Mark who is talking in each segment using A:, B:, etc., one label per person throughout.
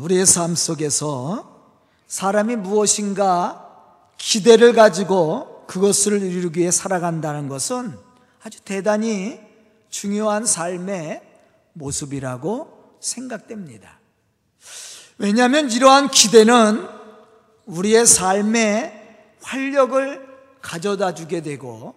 A: 우리의 삶 속에서 사람이 무엇인가 기대를 가지고 그것을 이루기 위해 살아간다는 것은 아주 대단히 중요한 삶의 모습이라고 생각됩니다. 왜냐하면 이러한 기대는 우리의 삶에 활력을 가져다 주게 되고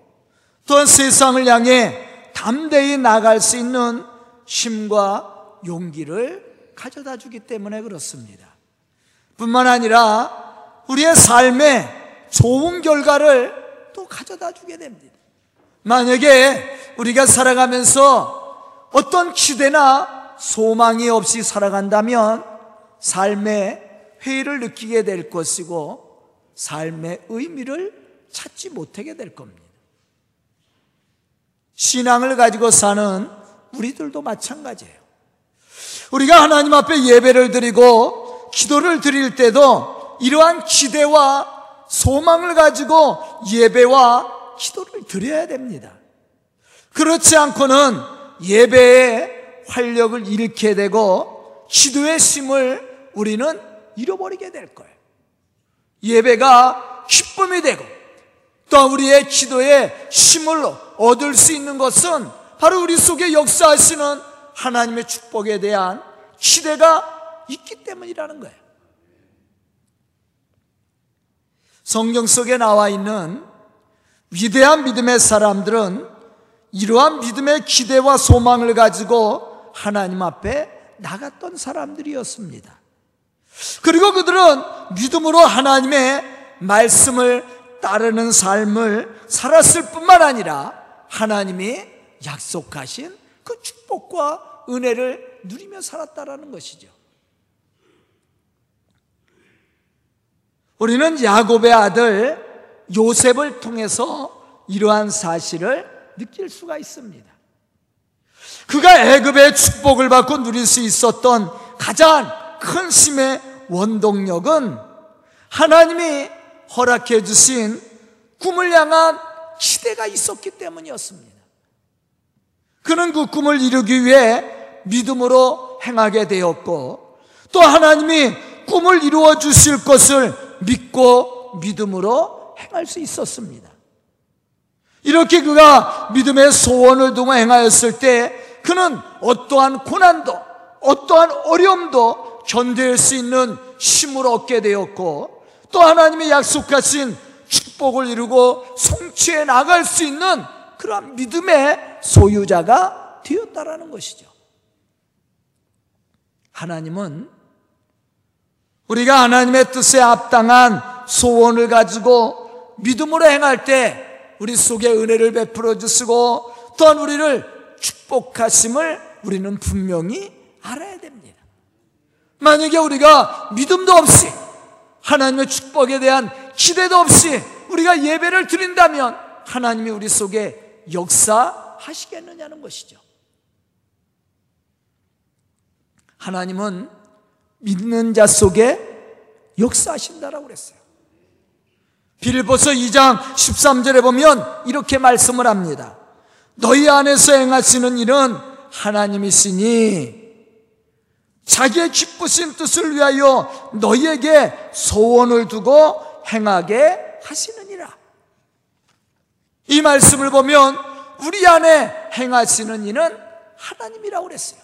A: 또한 세상을 향해 담대히 나갈 수 있는 힘과 용기를 가져다 주기 때문에 그렇습니다. 뿐만 아니라 우리의 삶에 좋은 결과를 또 가져다 주게 됩니다. 만약에 우리가 살아가면서 어떤 기대나 소망이 없이 살아간다면 삶의 회의를 느끼게 될 것이고 삶의 의미를 찾지 못하게 될 겁니다. 신앙을 가지고 사는 우리들도 마찬가지예요. 우리가 하나님 앞에 예배를 드리고 기도를 드릴 때도 이러한 기대와 소망을 가지고 예배와 기도를 드려야 됩니다. 그렇지 않고는 예배의 활력을 잃게 되고 기도의 심을 우리는 잃어버리게 될 거예요. 예배가 기쁨이 되고 또 우리의 기도에 힘을 얻을 수 있는 것은 바로 우리 속에 역사하시는 하나님의 축복에 대한 기대가 있기 때문이라는 거예요. 성경 속에 나와 있는 위대한 믿음의 사람들은 이러한 믿음의 기대와 소망을 가지고 하나님 앞에 나갔던 사람들이었습니다. 그리고 그들은 믿음으로 하나님의 말씀을 따르는 삶을 살았을 뿐만 아니라 하나님이 약속하신 그 축복 과 은혜를 누리며 살았다라는 것이죠. 우리는 야곱의 아들 요셉을 통해서 이러한 사실을 느낄 수가 있습니다. 그가 애굽의 축복을 받고 누릴 수 있었던 가장 큰 힘의 원동력은 하나님이 허락해 주신 꿈을 향한 기대가 있었기 때문이었습니다. 그는 그 꿈을 이루기 위해 믿음으로 행하게 되었고 또 하나님이 꿈을 이루어 주실 것을 믿고 믿음으로 행할 수 있었습니다. 이렇게 그가 믿음의 소원을 두고 행하였을 때 그는 어떠한 고난도 어떠한 어려움도 견딜 수 있는 힘을 얻게 되었고 또 하나님의 약속하신 축복을 이루고 성취해 나갈 수 있는 그러한 믿음의 소유자가 되었다라는 것이죠. 하나님은 우리가 하나님의 뜻에 합당한 소원을 가지고 믿음으로 행할 때 우리 속에 은혜를 베풀어 주시고 또한 우리를 축복하심을 우리는 분명히 알아야 됩니다. 만약에 우리가 믿음도 없이 하나님의 축복에 대한 기대도 없이 우리가 예배를 드린다면 하나님이 우리 속에 역사 하시겠느냐는 것이죠. 하나님은 믿는 자 속에 역사하신다라고 그랬어요. 빌보서 2장 13절에 보면 이렇게 말씀을 합니다. 너희 안에서 행하시는 일은 하나님이시니 자기의 기쁘신 뜻을 위하여 너희에게 소원을 두고 행하게 하시느니라. 이 말씀을 보면 우리 안에 행하시는 이는 하나님이라고 그랬어요.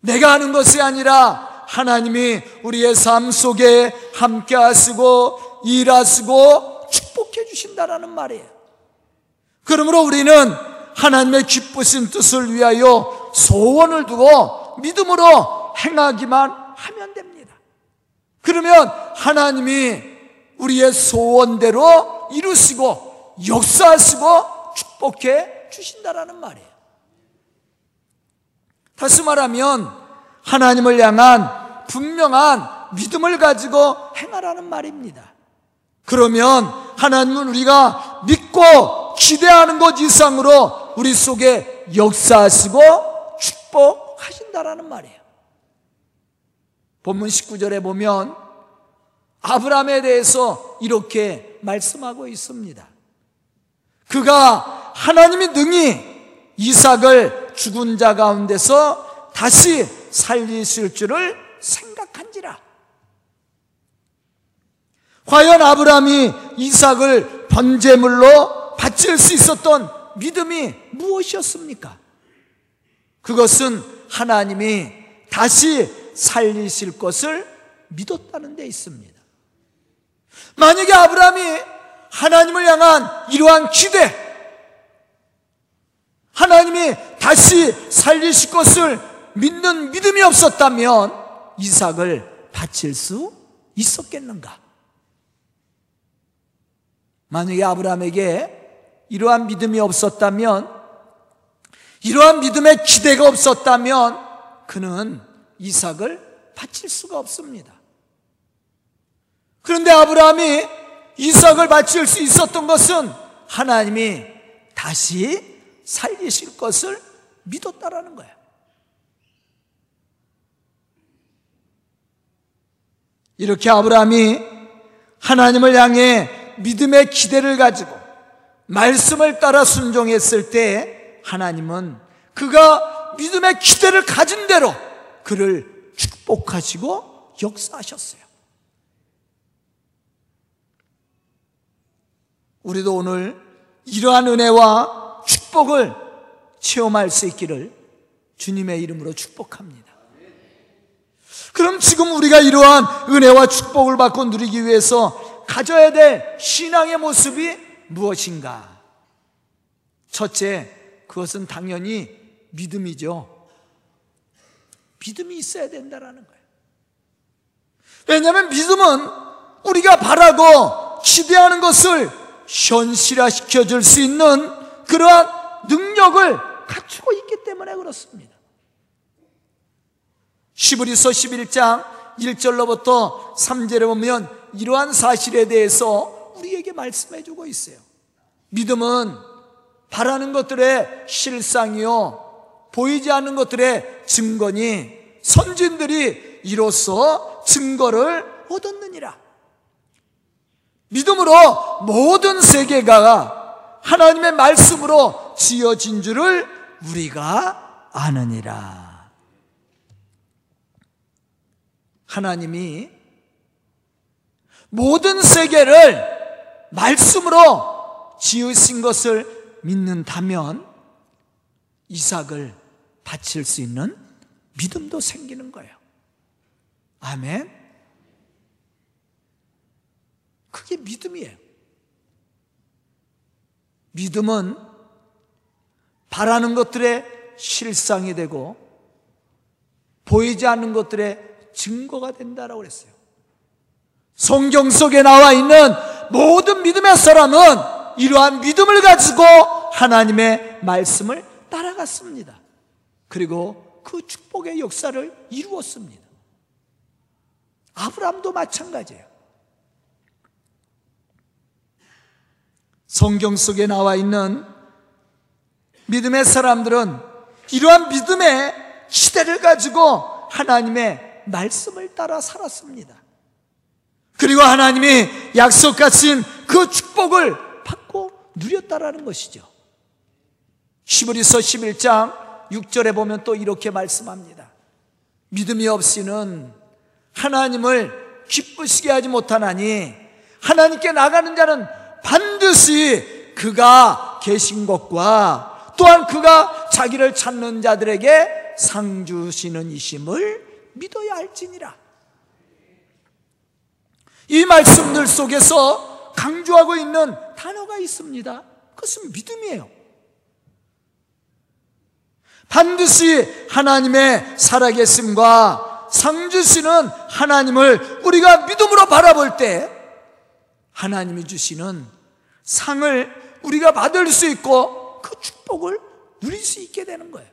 A: 내가 하는 것이 아니라 하나님이 우리의 삶 속에 함께 하시고 일하시고 축복해 주신다라는 말이에요. 그러므로 우리는 하나님의 기쁘신 뜻을 위하여 소원을 두고 믿음으로 행하기만 하면 됩니다. 그러면 하나님이 우리의 소원대로 이루시고 역사하시고 축복해 주신다라는 말이에요. 다시 말하면 하나님을 향한 분명한 믿음을 가지고 행하라는 말입니다. 그러면 하나님은 우리가 믿고 기대하는 것 이상으로 우리 속에 역사하시고 축복하신다라는 말이에요. 본문 19절에 보면 아브라함에 대해서 이렇게 말씀하고 있습니다. 그가 하나님이 능히 이삭을 죽은 자 가운데서 다시 살리실 줄을 생각한지라. 과연 아브라함이 이삭을 번제물로 바칠 수 있었던 믿음이 무엇이었습니까? 그것은 하나님이 다시 살리실 것을 믿었다는 데 있습니다. 만약에 아브라함이 하나님을 향한 이러한 기대, 하나님이 다시 살리실 것을 믿는 믿음이 없었다면 이삭을 바칠 수 있었겠는가? 만약에 아브라함에게 이러한 믿음이 없었다면, 이러한 믿음의 기대가 없었다면, 그는 이삭을 바칠 수가 없습니다. 그런데 아브라함이 이삭을 바칠 수 있었던 것은 하나님이 다시 살리실 것을 믿었다라는 거예요. 이렇게 아브라함이 하나님을 향해 믿음의 기대를 가지고 말씀을 따라 순종했을 때 하나님은 그가 믿음의 기대를 가진 대로 그를 축복하시고 역사하셨어요. 우리도 오늘 이러한 은혜와 축복을 체험할 수 있기를 주님의 이름으로 축복합니다. 그럼 지금 우리가 이러한 은혜와 축복을 받고 누리기 위해서 가져야 될 신앙의 모습이 무엇인가? 첫째, 그것은 당연히 믿음이죠. 믿음이 있어야 된다라는 거예요. 왜냐하면 믿음은 우리가 바라고 기대하는 것을 현실화시켜 줄 수 있는 그러한 능력을 갖추고 있기 때문에 그렇습니다. 시브리서 11장 1절로부터 3절에 보면 이러한 사실에 대해서 우리에게 말씀해 주고 있어요. 믿음은 바라는 것들의 실상이요. 보이지 않는 것들의 증거니 선진들이 이로써 증거를 얻었느니라. 믿음으로 모든 세계가 하나님의 말씀으로 지어진 줄을 우리가 아느니라. 하나님이 모든 세계를 말씀으로 지으신 것을 믿는다면 이삭을 바칠 수 있는 믿음도 생기는 거예요. 아멘. 그게 믿음이에요. 믿음은 바라는 것들의 실상이 되고 보이지 않는 것들의 증거가 된다라고 그랬어요. 성경 속에 나와 있는 모든 믿음의 사람은 이러한 믿음을 가지고 하나님의 말씀을 따라갔습니다. 그리고 그 축복의 역사를 이루었습니다. 아브라함도 마찬가지예요. 성경 속에 나와 있는 믿음의 사람들은 이러한 믿음의 시대를 가지고 하나님의 말씀을 따라 살았습니다. 그리고 하나님이 약속하신 그 축복을 받고 누렸다라는 것이죠. 시브리서 11장 6절에 보면 또 이렇게 말씀합니다. 믿음이 없이는 하나님을 기쁘시게 하지 못하나니 하나님께 나가는 자는 반드시 그가 계신 것과 또한 그가 자기를 찾는 자들에게 상 주시는 이심을 믿어야 할지니라. 이 말씀들 속에서 강조하고 있는 단어가 있습니다. 그것은 믿음이에요. 반드시 하나님의 살아계심과 상 주시는 하나님을 우리가 믿음으로 바라볼 때 하나님이 주시는 상을 우리가 받을 수 있고 그 축복을 누릴 수 있게 되는 거예요.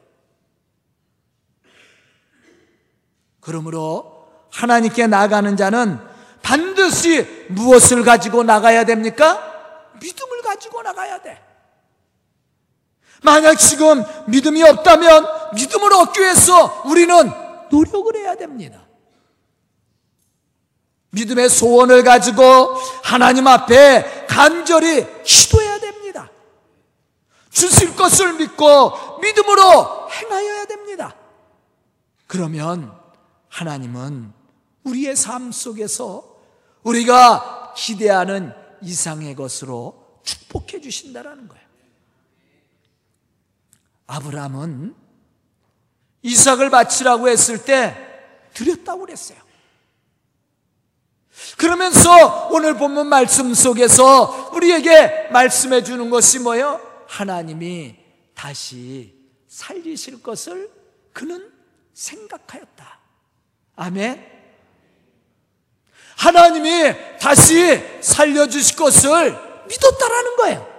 A: 그러므로 하나님께 나가는 자는 반드시 무엇을 가지고 나가야 됩니까? 믿음을 가지고 나가야 돼. 만약 지금 믿음이 없다면 믿음을 얻기 위해서 우리는 노력을 해야 됩니다. 믿음의 소원을 가지고 하나님 앞에 간절히 기도해야 됩니다. 주실 것을 믿고 믿음으로 행하여야 됩니다. 그러면 하나님은 우리의 삶 속에서 우리가 기대하는 이상의 것으로 축복해 주신다라는 거예요. 아브라함은 이삭을 바치라고 했을 때 드렸다고 그랬어요. 그러면서 오늘 본문 말씀 속에서 우리에게 말씀해 주는 것이 뭐예요? 하나님이 다시 살리실 것을 그는 생각하였다. 아멘. 하나님이 다시 살려주실 것을 믿었다라는 거예요.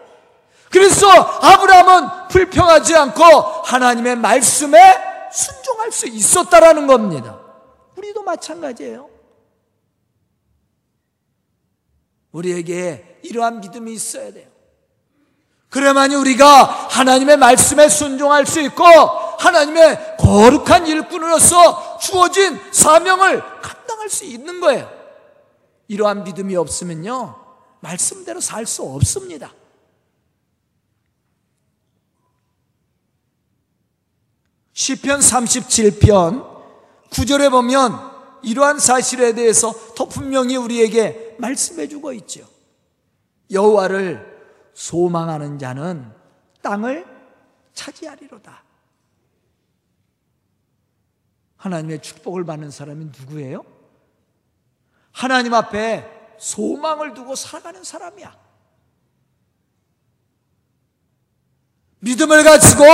A: 그래서 아브라함은 불평하지 않고 하나님의 말씀에 순종할 수 있었다라는 겁니다. 우리도 마찬가지예요. 우리에게 이러한 믿음이 있어야 돼요. 그래야만이 우리가 하나님의 말씀에 순종할 수 있고 하나님의 거룩한 일꾼으로서 주어진 사명을 감당할 수 있는 거예요. 이러한 믿음이 없으면요, 말씀대로 살 수 없습니다. 시편 37편 9절에 보면 이러한 사실에 대해서 더 분명히 우리에게 말씀해 주고 있죠. 여호와를 소망하는 자는 땅을 차지하리로다. 하나님의 축복을 받는 사람이 누구예요? 하나님 앞에 소망을 두고 살아가는 사람이야. 믿음을 가지고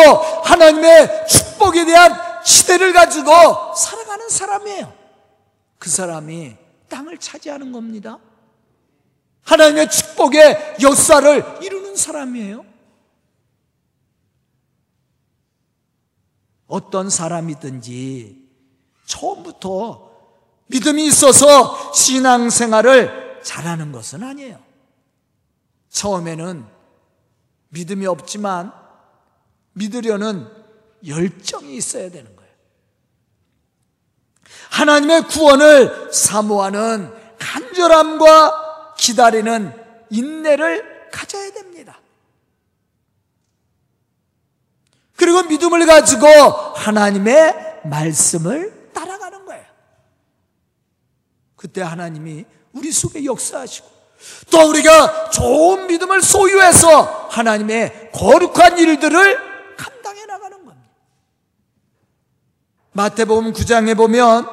A: 하나님의 축복에 대한 기대를 가지고 살아가는 사람이에요. 그 사람이 땅을 차지하는 겁니다. 하나님의 축복의 역사를 이루는 사람이에요. 어떤 사람이든지 처음부터 믿음이 있어서 신앙생활을 잘하는 것은 아니에요. 처음에는 믿음이 없지만 믿으려는 열정이 있어야 되는 거예요. 하나님의 구원을 사모하는 간절함과 기다리는 인내를 가져야 됩니다. 그리고 믿음을 가지고 하나님의 말씀을 따라가는 거예요. 그때 하나님이 우리 속에 역사하시고 또 우리가 좋은 믿음을 소유해서 하나님의 거룩한 일들을 감당해 나가는 겁니다. 마태복음 9장에 보면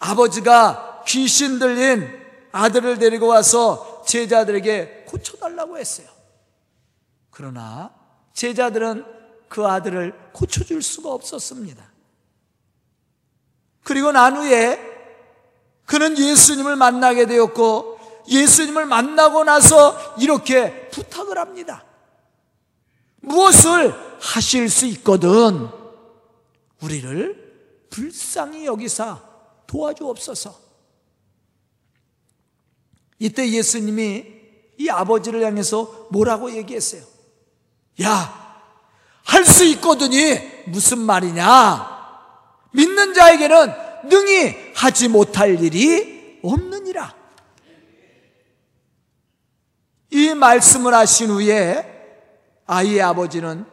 A: 아버지가 귀신 들린 아들을 데리고 와서 제자들에게 고쳐달라고 했어요. 그러나 제자들은 그 아들을 고쳐줄 수가 없었습니다. 그리고 난 후에 그는 예수님을 만나게 되었고 예수님을 만나고 나서 이렇게 부탁을 합니다. 무엇을 하실 수 있거든 우리를 불쌍히 여기사 도와주옵소서. 이때 예수님이 이 아버지를 향해서 뭐라고 얘기했어요? 야, 할 수 있거든이 무슨 말이냐? 믿는 자에게는 능히 하지 못할 일이 없느니라. 이 말씀을 하신 후에 아이의 아버지는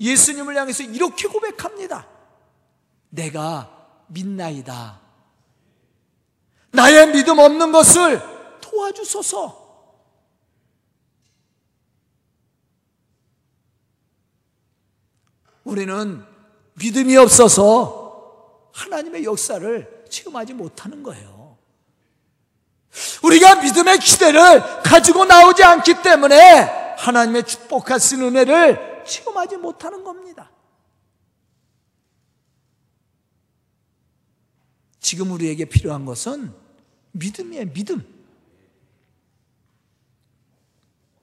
A: 예수님을 향해서 이렇게 고백합니다. 내가 믿나이다. 나의 믿음 없는 것을 도와주소서. 우리는 믿음이 없어서 하나님의 역사를 체험하지 못하는 거예요. 우리가 믿음의 기대를 가지고 나오지 않기 때문에 하나님의 축복하신 은혜를 체험하지 못하는 겁니다. 지금 우리에게 필요한 것은 믿음이에요, 믿음.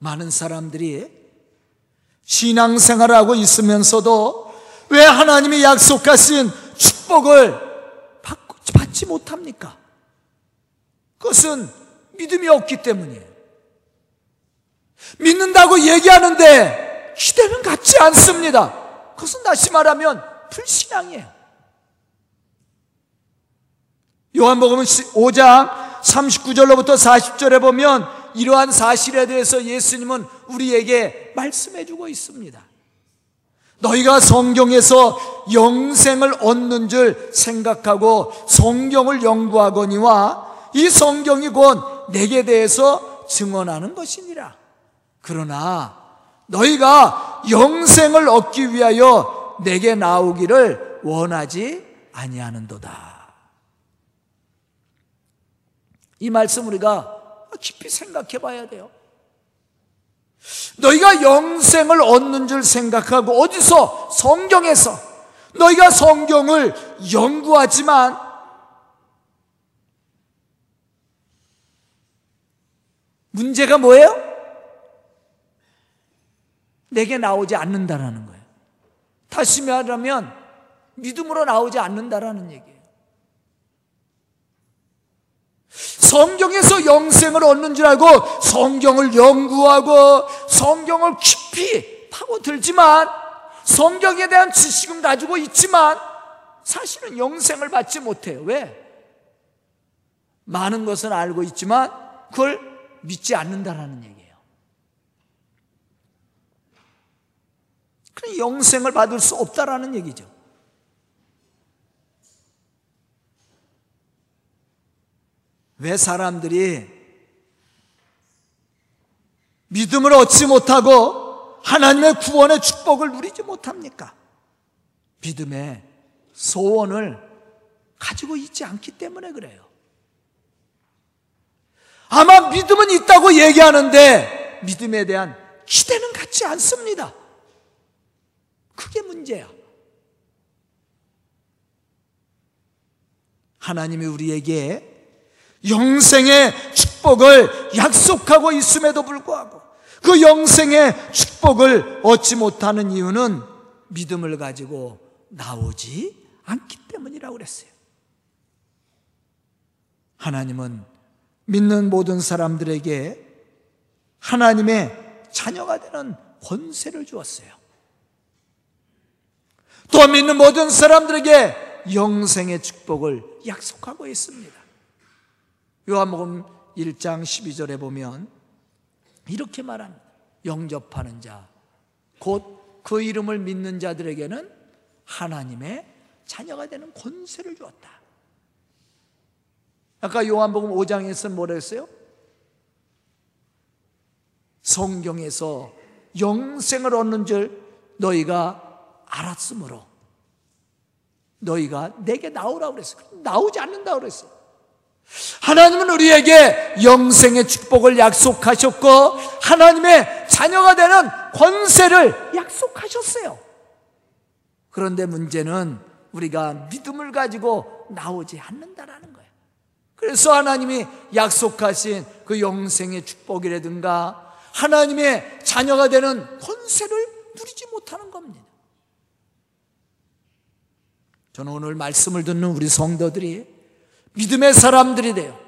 A: 많은 사람들이 신앙생활을 하고 있으면서도 왜 하나님이 약속하신 축복을 받지 못합니까? 그것은 믿음이 없기 때문이에요. 믿는다고 얘기하는데 기대는 갖지 않습니다. 그것은 다시 말하면 불신앙이에요. 요한복음 5장 39절로부터 40절에 보면 이러한 사실에 대해서 예수님은 우리에게 말씀해 주고 있습니다. 너희가 성경에서 영생을 얻는 줄 생각하고 성경을 연구하거니와 이 성경이 곧 내게 대해서 증언하는 것이니라. 그러나 너희가 영생을 얻기 위하여 내게 나오기를 원하지 아니하는도다. 이 말씀 우리가 깊이 생각해 봐야 돼요. 너희가 영생을 얻는 줄 생각하고 어디서 성경에서 너희가 성경을 연구하지만 문제가 뭐예요? 내게 나오지 않는다라는 거예요. 다시 말하면 믿음으로 나오지 않는다라는 얘기예요. 성경에서 영생을 얻는 줄 알고 성경을 연구하고 성경을 깊이 파고들지만 성경에 대한 지식은 가지고 있지만 사실은 영생을 받지 못해요. 왜? 많은 것은 알고 있지만 그걸 믿지 않는다라는 얘기예요. 그럼 영생을 받을 수 없다라는 얘기죠. 왜 사람들이 믿음을 얻지 못하고 하나님의 구원의 축복을 누리지 못합니까? 믿음의 소원을 가지고 있지 않기 때문에 그래요. 아마 믿음은 있다고 얘기하는데 믿음에 대한 기대는 갖지 않습니다. 그게 문제야. 하나님이 우리에게 영생의 축복을 약속하고 있음에도 불구하고 그 영생의 축복을 얻지 못하는 이유는 믿음을 가지고 나오지 않기 때문이라고 그랬어요. 하나님은 믿는 모든 사람들에게 하나님의 자녀가 되는 권세를 주었어요. 또 믿는 모든 사람들에게 영생의 축복을 약속하고 있습니다. 요한복음 1장 12절에 보면 이렇게 말합니다. 영접하는 자, 곧 그 이름을 믿는 자들에게는 하나님의 자녀가 되는 권세를 주었다. 아까 요한복음 5장에서 뭐라 했어요? 성경에서 영생을 얻는 줄 너희가 알았으므로 너희가 내게 나오라고 그랬어요. 나오지 않는다고 그랬어요. 하나님은 우리에게 영생의 축복을 약속하셨고 하나님의 자녀가 되는 권세를 약속하셨어요. 그런데 문제는 우리가 믿음을 가지고 나오지 않는다라는 거예요. 그래서 하나님이 약속하신 그 영생의 축복이라든가 하나님의 자녀가 되는 권세를 누리지 못하는 겁니다. 저는 오늘 말씀을 듣는 우리 성도들이 믿음의 사람들이 되어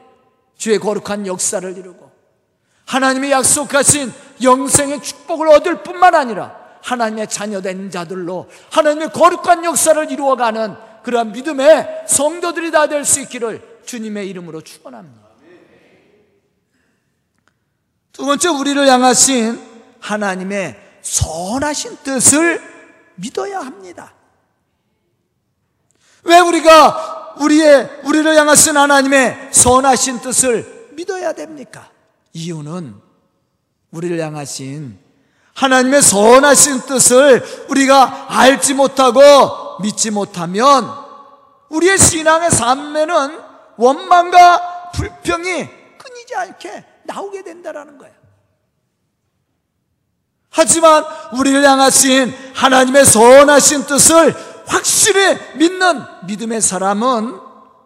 A: 주의 거룩한 역사를 이루고 하나님이 약속하신 영생의 축복을 얻을 뿐만 아니라 하나님의 자녀된 자들로 하나님의 거룩한 역사를 이루어가는 그러한 믿음의 성도들이 다 될 수 있기를 주님의 이름으로 축원합니다. 두 번째 우리를 향하신 하나님의 선하신 뜻을 믿어야 합니다. 왜 우리가 우리의 우리를 향하신 하나님의 선하신 뜻을 믿어야 됩니까? 이유는 우리를 향하신 하나님의 선하신 뜻을 우리가 알지 못하고 믿지 못하면 우리의 신앙의 삶에는 원망과 불평이 끊이지 않게 나오게 된다라는 거예요. 하지만 우리를 향하신 하나님의 선하신 뜻을 확실히 믿는 믿음의 사람은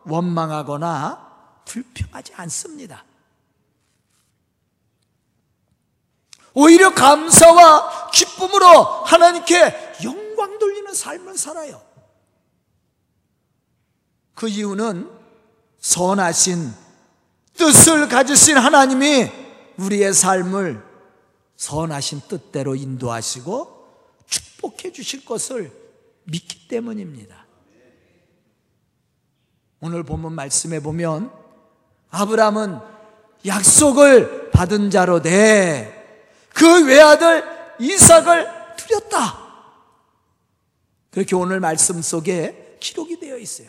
A: 원망하거나 불평하지 않습니다. 오히려 감사와 기쁨으로 하나님께 영광 돌리는 삶을 살아요. 그 이유는 선하신 뜻을 가지신 하나님이 우리의 삶을 선하신 뜻대로 인도하시고 축복해 주실 것을 믿기 때문입니다. 오늘 본문 말씀에 보면 아브라함은 약속을 받은 자로 돼 그 외아들 이삭을 드렸다. 그렇게 오늘 말씀 속에 기록이 되어 있어요.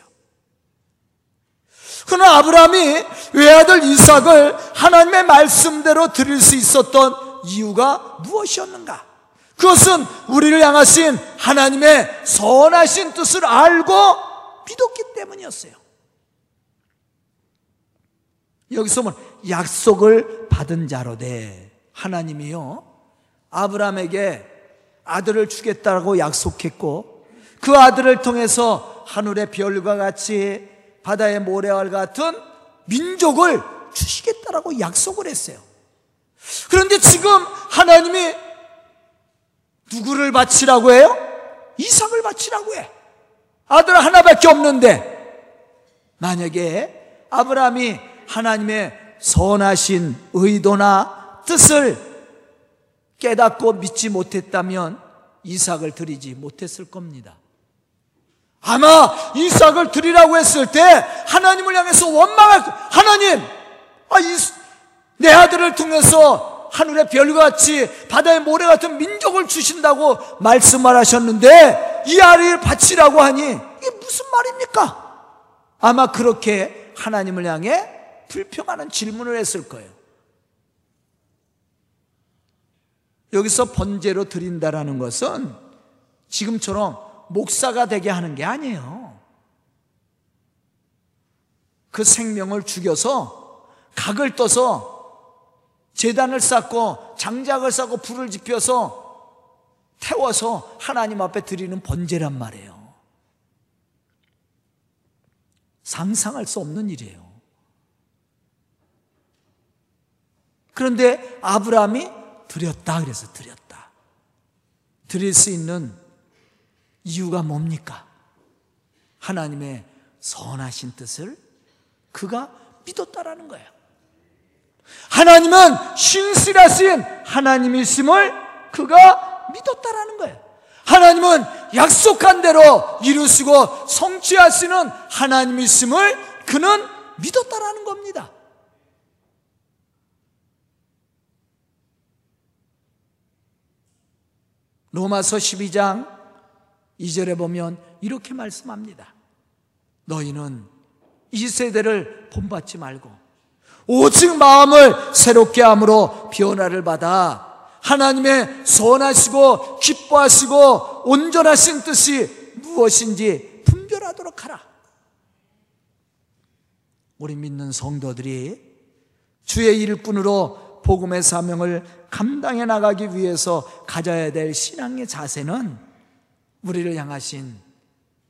A: 그러나 아브라함이 외아들 이삭을 하나님의 말씀대로 드릴 수 있었던 이유가 무엇이었는가? 그것은 우리를 향하신 하나님의 선하신 뜻을 알고 믿었기 때문이었어요. 여기서 뭐 약속을 받은 자로되 하나님이요 아브라함에게 아들을 주겠다고 약속했고 그 아들을 통해서 하늘의 별과 같이 바다의 모래와 같은 민족을 주시겠다라고 약속을 했어요. 그런데 지금 하나님이 누구를 바치라고 해요? 이삭을 바치라고 해. 아들 하나밖에 없는데 만약에 아브라함이 하나님의 선하신 의도나 뜻을 깨닫고 믿지 못했다면 이삭을 드리지 못했을 겁니다. 아마 이삭을 드리라고 했을 때 하나님을 향해서 원망할 하나님, 아, 이, 내 아들을 통해서 하늘의 별같이 바다의 모래 같은 민족을 주신다고 말씀을 하셨는데 이 아이를 바치라고 하니 이게 무슨 말입니까? 아마 그렇게 하나님을 향해 불평하는 질문을 했을 거예요. 여기서 번제로 드린다라는 것은 지금처럼 목사가 되게 하는 게 아니에요. 그 생명을 죽여서 각을 떠서 재단을 쌓고 장작을 쌓고 불을 지펴서 태워서 하나님 앞에 드리는 번제란 말이에요. 상상할 수 없는 일이에요. 그런데 아브라함이 드렸다 그래서 드렸다. 드릴 수 있는 이유가 뭡니까? 하나님의 선하신 뜻을 그가 믿었다라는 거예요. 하나님은 신실하신 하나님이심을 그가 믿었다라는 거예요. 하나님은 약속한 대로 이루시고 성취하시는 하나님이심을 그는 믿었다라는 겁니다. 로마서 12장 2절에 보면 이렇게 말씀합니다. 너희는 이 세대를 본받지 말고 오직 마음을 새롭게 함으로 변화를 받아 하나님의 선하시고 기뻐하시고 온전하신 뜻이 무엇인지 분별하도록 하라. 우리 믿는 성도들이 주의 일꾼으로 복음의 사명을 감당해 나가기 위해서 가져야 될 신앙의 자세는 우리를 향하신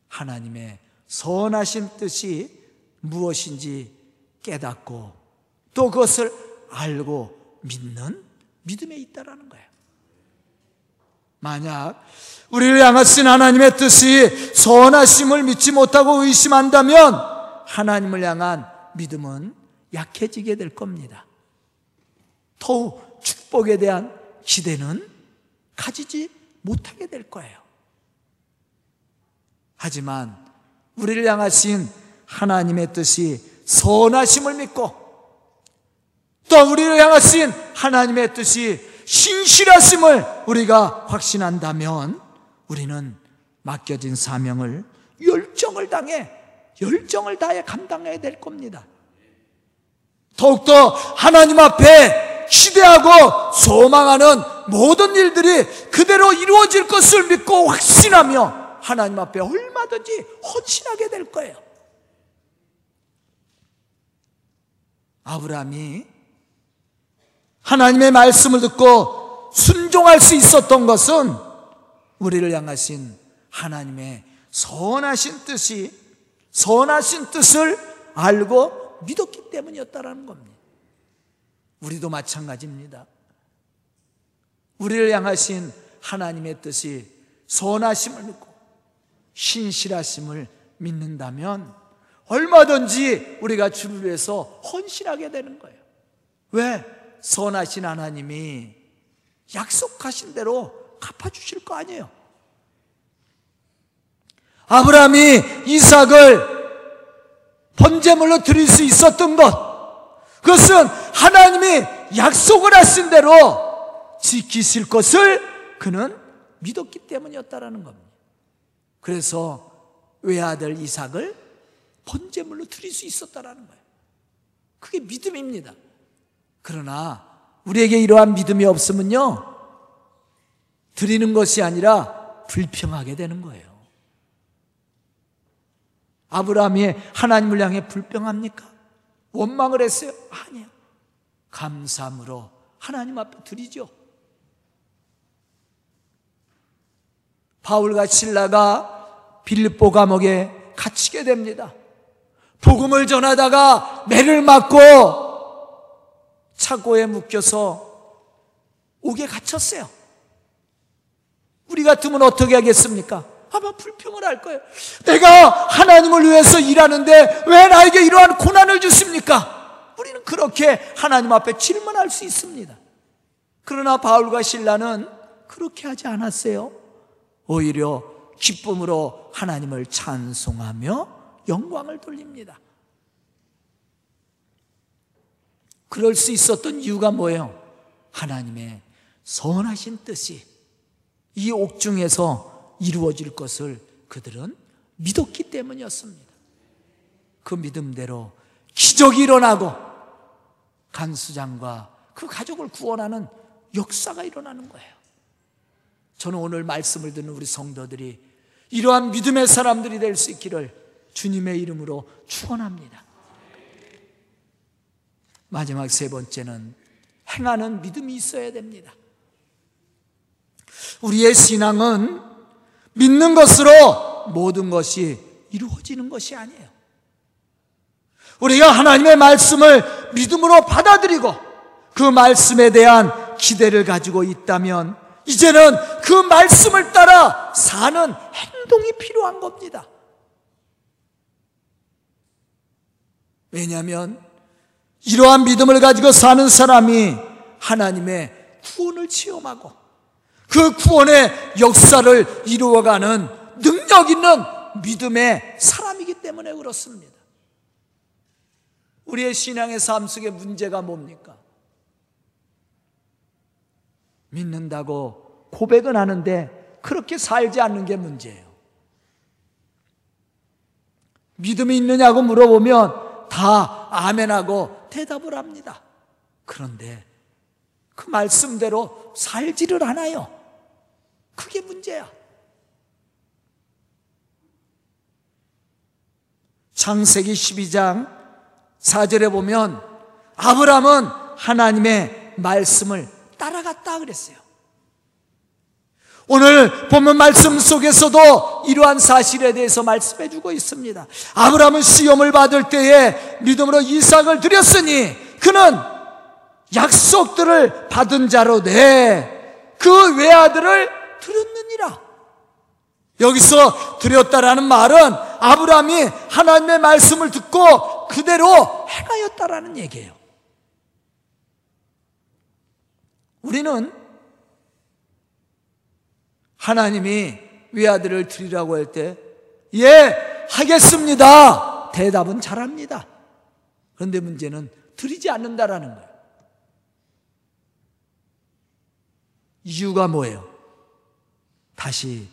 A: 하나님의 선하신 뜻이 무엇인지 깨닫고 또 그것을 알고 믿는 믿음에 있다라는 거예요. 만약 우리를 향하신 하나님의 뜻이 선하심을 믿지 못하고 의심한다면 하나님을 향한 믿음은 약해지게 될 겁니다. 더욱 축복에 대한 기대는 가지지 못하게 될 거예요. 하지만 우리를 향하신 하나님의 뜻이 선하심을 믿고 또 우리를 향하신 하나님의 뜻이 신실하심을 우리가 확신한다면 우리는 맡겨진 사명을 열정을 당해 열정을 다해 감당해야 될 겁니다. 더욱더 하나님 앞에 기대하고 소망하는 모든 일들이 그대로 이루어질 것을 믿고 확신하며 하나님 앞에 얼마든지 헌신하게 될 거예요. 아브라함이 하나님의 말씀을 듣고 순종할 수 있었던 것은 우리를 향하신 하나님의 선하신 뜻이 선하신 뜻을 알고 믿었기 때문이었다라는 겁니다. 우리도 마찬가지입니다. 우리를 향하신 하나님의 뜻이 선하심을 믿고 신실하심을 믿는다면 얼마든지 우리가 주를 위해서 헌신하게 되는 거예요. 왜? 선하신 하나님이 약속하신 대로 갚아주실 거 아니에요. 아브라함이 이삭을 번제물로 드릴 수 있었던 것, 그것은 하나님이 약속을 하신 대로 지키실 것을 그는 믿었기 때문이었다라는 겁니다. 그래서 외아들 이삭을 번제물로 드릴 수 있었다라는 거예요. 그게 믿음입니다. 그러나 우리에게 이러한 믿음이 없으면요. 드리는 것이 아니라 불평하게 되는 거예요. 아브라함이 하나님을 향해 불평합니까? 원망을 했어요? 아니요. 감사함으로 하나님 앞에 드리죠. 바울과 신라가 빌립보 감옥에 갇히게 됩니다. 복음을 전하다가 매를 맞고 차고에 묶여서 옥에 갇혔어요. 우리 같으면 어떻게 하겠습니까? 아마 불평을 할 거예요. 내가 하나님을 위해서 일하는데 왜 나에게 이러한 고난을 주십니까? 우리는 그렇게 하나님 앞에 질문할 수 있습니다. 그러나 바울과 신라는 그렇게 하지 않았어요. 오히려 기쁨으로 하나님을 찬송하며 영광을 돌립니다. 그럴 수 있었던 이유가 뭐예요? 하나님의 선하신 뜻이 이 옥중에서 이루어질 것을 그들은 믿었기 때문이었습니다. 그 믿음대로 기적이 일어나고 간수장과 그 가족을 구원하는 역사가 일어나는 거예요. 저는 오늘 말씀을 듣는 우리 성도들이 이러한 믿음의 사람들이 될 수 있기를 주님의 이름으로 축원합니다. 마지막 세 번째는 행하는 믿음이 있어야 됩니다. 우리의 신앙은 믿는 것으로 모든 것이 이루어지는 것이 아니에요. 우리가 하나님의 말씀을 믿음으로 받아들이고 그 말씀에 대한 기대를 가지고 있다면 이제는 그 말씀을 따라 사는 행동이 필요한 겁니다. 왜냐하면 이러한 믿음을 가지고 사는 사람이 하나님의 구원을 체험하고 그 구원의 역사를 이루어가는 능력 있는 믿음의 사람이기 때문에 그렇습니다. 우리의 신앙의 삶 속에 문제가 뭡니까? 믿는다고 고백은 하는데 그렇게 살지 않는 게 문제예요. 믿음이 있느냐고 물어보면 다 아멘하고 대답을 합니다. 그런데 그 말씀대로 살지를 않아요. 그게 문제야. 창세기 12장 4절에 보면 아브라함은 하나님의 말씀을 따라갔다 그랬어요. 오늘 본문 말씀 속에서도 이러한 사실에 대해서 말씀해 주고 있습니다. 아브라함은 시험을 받을 때에 믿음으로 이삭을 드렸으니 그는 약속들을 받은 자로 내그 외아들을 드렸느니라. 여기서 드렸다라는 말은 아브라함이 하나님의 말씀을 듣고 그대로 행하였다라는 얘기예요. 우리는 하나님이 외아들을 드리라고 할 때, 예, 하겠습니다. 대답은 잘합니다. 그런데 문제는 드리지 않는다라는 거예요. 이유가 뭐예요? 다시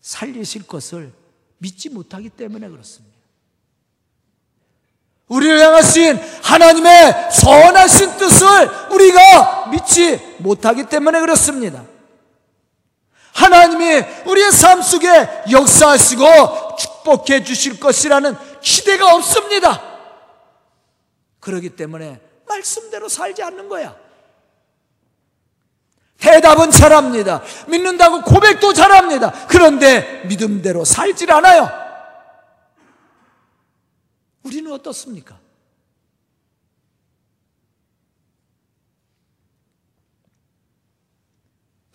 A: 살리실 것을 믿지 못하기 때문에 그렇습니다. 우리를 향하신 하나님의 선하신 뜻을 우리가 믿지 못하기 때문에 그렇습니다. 하나님이 우리의 삶 속에 역사하시고 축복해 주실 것이라는 기대가 없습니다. 그러기 때문에 말씀대로 살지 않는 거야. 대답은 잘합니다. 믿는다고 고백도 잘합니다. 그런데 믿음대로 살질 않아요. 우리는 어떻습니까?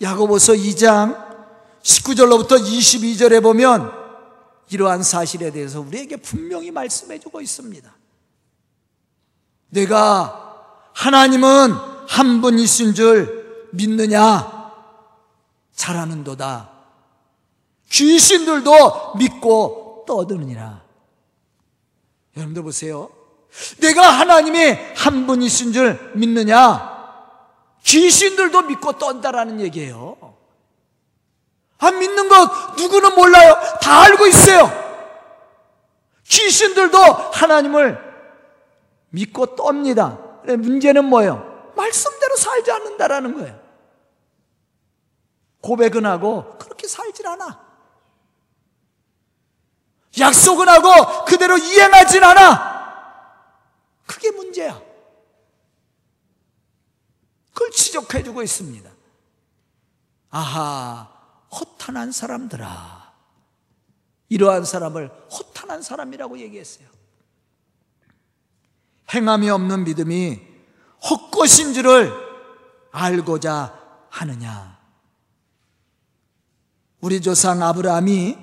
A: 야고보서 2장 19절로부터 22절에 보면 이러한 사실에 대해서 우리에게 분명히 말씀해 주고 있습니다. 내가 하나님은 한 분이신 줄 믿느냐? 잘하는도다. 귀신들도 믿고 떠드느니라. 여러분들 보세요. 내가 하나님이 한 분이신 줄 믿느냐? 귀신들도 믿고 떤다라는 얘기예요. 안 믿는 것 누구는 몰라요. 다 알고 있어요. 귀신들도 하나님을 믿고 떱니다. 문제는 뭐예요? 말씀대로 살지 않는다라는 거예요. 고백은 하고 그렇게 살질 않아. 약속은 하고 그대로 이행하진 않아. 그게 문제야. 그걸 지적해주고 있습니다. 아하, 허탄한 사람들아. 이러한 사람을 허탄한 사람이라고 얘기했어요. 행함이 없는 믿음이 헛것인 줄을 알고자 하느냐. 우리 조상 아브라함이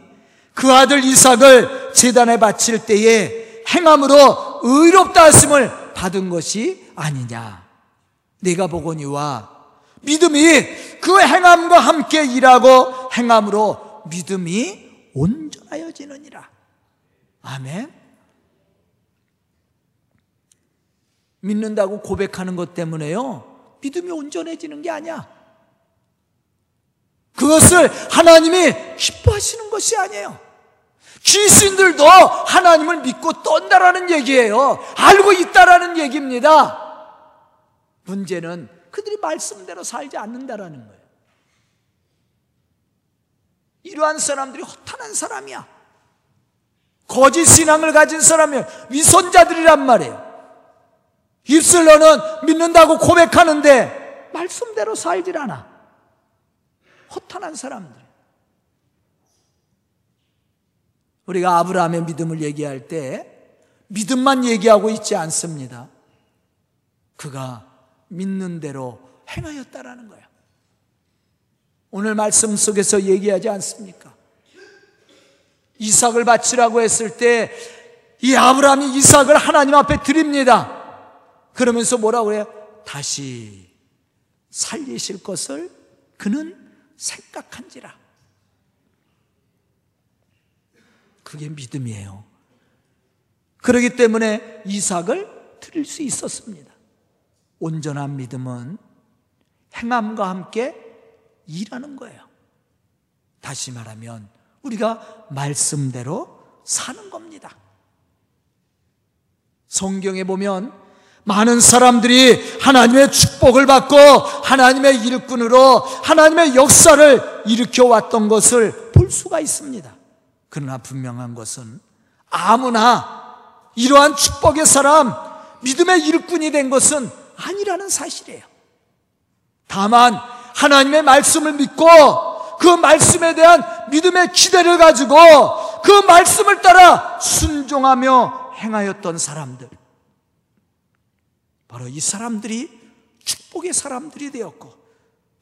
A: 그 아들 이삭을 재단에 바칠 때에 행함으로 의롭다 하심을 받은 것이 아니냐. 내가 보거니와 믿음이 그 행함과 함께 일하고 행함으로 믿음이 온전하여지느니라. 아멘. 믿는다고 고백하는 것 때문에요. 믿음이 온전해지는 게 아니야. 그것을 하나님이 기뻐하시는 것이 아니에요. 귀신들도 하나님을 믿고 떤다라는 얘기예요. 알고 있다라는 얘기입니다. 문제는 그들이 말씀대로 살지 않는다라는 거예요. 이러한 사람들이 허탄한 사람이야. 거짓 신앙을 가진 사람이야. 위선자들이란 말이에요. 입술로는 믿는다고 고백하는데 말씀대로 살질 않아. 허탄한 사람들. 우리가 아브라함의 믿음을 얘기할 때 믿음만 얘기하고 있지 않습니다. 그가 믿는 대로 행하였다라는 거예요. 오늘 말씀 속에서 얘기하지 않습니까? 이삭을 바치라고 했을 때 이 아브라함이 이삭을 하나님 앞에 드립니다. 그러면서 뭐라고 그래요? 다시 살리실 것을 그는 생각한지라. 그게 믿음이에요. 그러기 때문에 이삭을 드릴 수 있었습니다. 온전한 믿음은 행함과 함께 일하는 거예요. 다시 말하면 우리가 말씀대로 사는 겁니다. 성경에 보면 많은 사람들이 하나님의 축복을 받고 하나님의 일꾼으로 하나님의 역사를 일으켜 왔던 것을 볼 수가 있습니다. 그러나 분명한 것은 아무나 이러한 축복의 사람, 믿음의 일꾼이 된 것은 아니라는 사실이에요. 다만 하나님의 말씀을 믿고 그 말씀에 대한 믿음의 기대를 가지고 그 말씀을 따라 순종하며 행하였던 사람들. 바로 이 사람들이 축복의 사람들이 되었고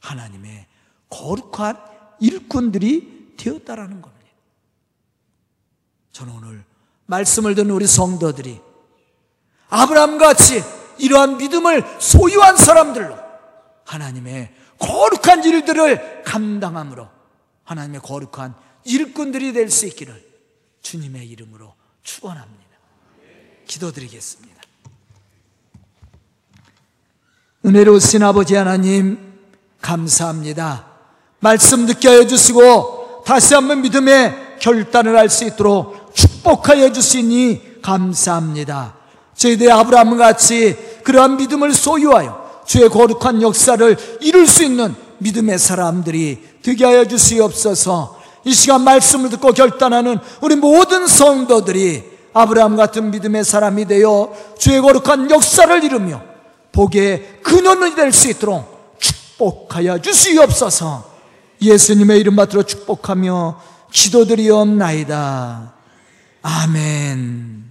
A: 하나님의 거룩한 일꾼들이 되었다라는 겁니다. 저는 오늘 말씀을 듣는 우리 성도들이 아브라함 같이 이러한 믿음을 소유한 사람들로 하나님의 거룩한 일들을 감당함으로 하나님의 거룩한 일꾼들이 될 수 있기를 주님의 이름으로 축원합니다. 기도드리겠습니다. 은혜로우신 아버지 하나님 감사합니다. 말씀 듣게 해 주시고 다시 한번 믿음의 결단을 할 수 있도록 축복하여 주시니 감사합니다. 저희들 아브라함 같이 그러한 믿음을 소유하여 주의 거룩한 역사를 이룰 수 있는 믿음의 사람들이 되게 하여 주시옵소서. 이 시간 말씀을 듣고 결단하는 우리 모든 성도들이 아브라함 같은 믿음의 사람이 되어 주의 거룩한 역사를 이루며 복의 근원이 될 수 있도록 축복하여 주시옵소서. 예수님의 이름 받들어 축복하며 기도드리옵나이다. 아멘.